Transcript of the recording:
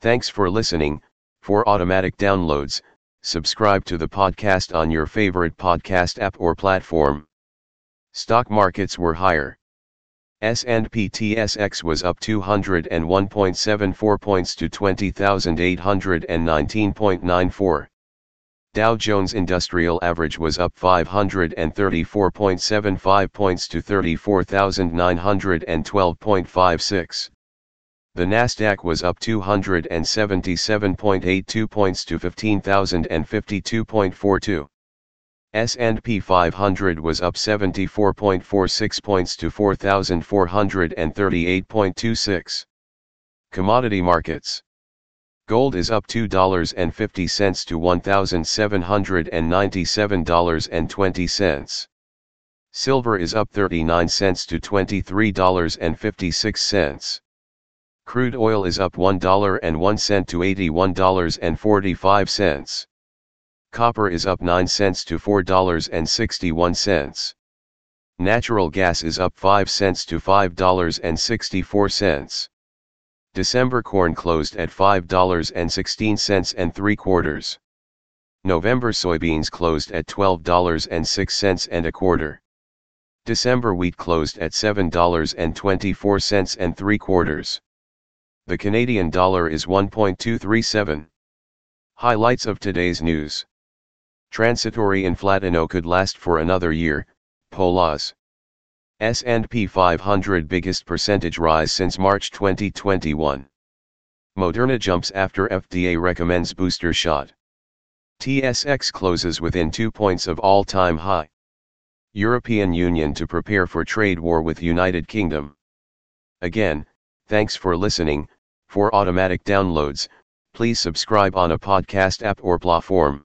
Thanks for listening. For automatic downloads, subscribe to the podcast on your favorite podcast app or platform. Stock markets were higher. S&P TSX was up 201.74 points to 20,819.94. Dow Jones Industrial Average was up 534.75 points to 34,912.56. The Nasdaq was up 277.82 points to 15,052.42. S&P 500 was up 74.46 points to 4,438.26. Commodity markets. Gold is up $2.50 to $1,797.20. Silver is up 39 cents to $23.56. Crude oil is up $1.01 to $81.45. Copper is up 9 cents to $4.61. Natural gas is up 5 cents to $5.64. December corn closed at $5.16 and 3 quarters. November soybeans closed at $12.06 and a quarter. December wheat closed at $7.24 and 3 quarters. The Canadian dollar is 1.237. Highlights of today's news. Transitory inflatino could last for another year, Polas. S&P 500 biggest percentage rise since March 2021. Moderna jumps after FDA recommends booster shot. TSX closes within 2 points of all-time high. European Union to prepare for trade war with United Kingdom. Again, thanks for listening. For automatic downloads, please subscribe on a podcast app or platform.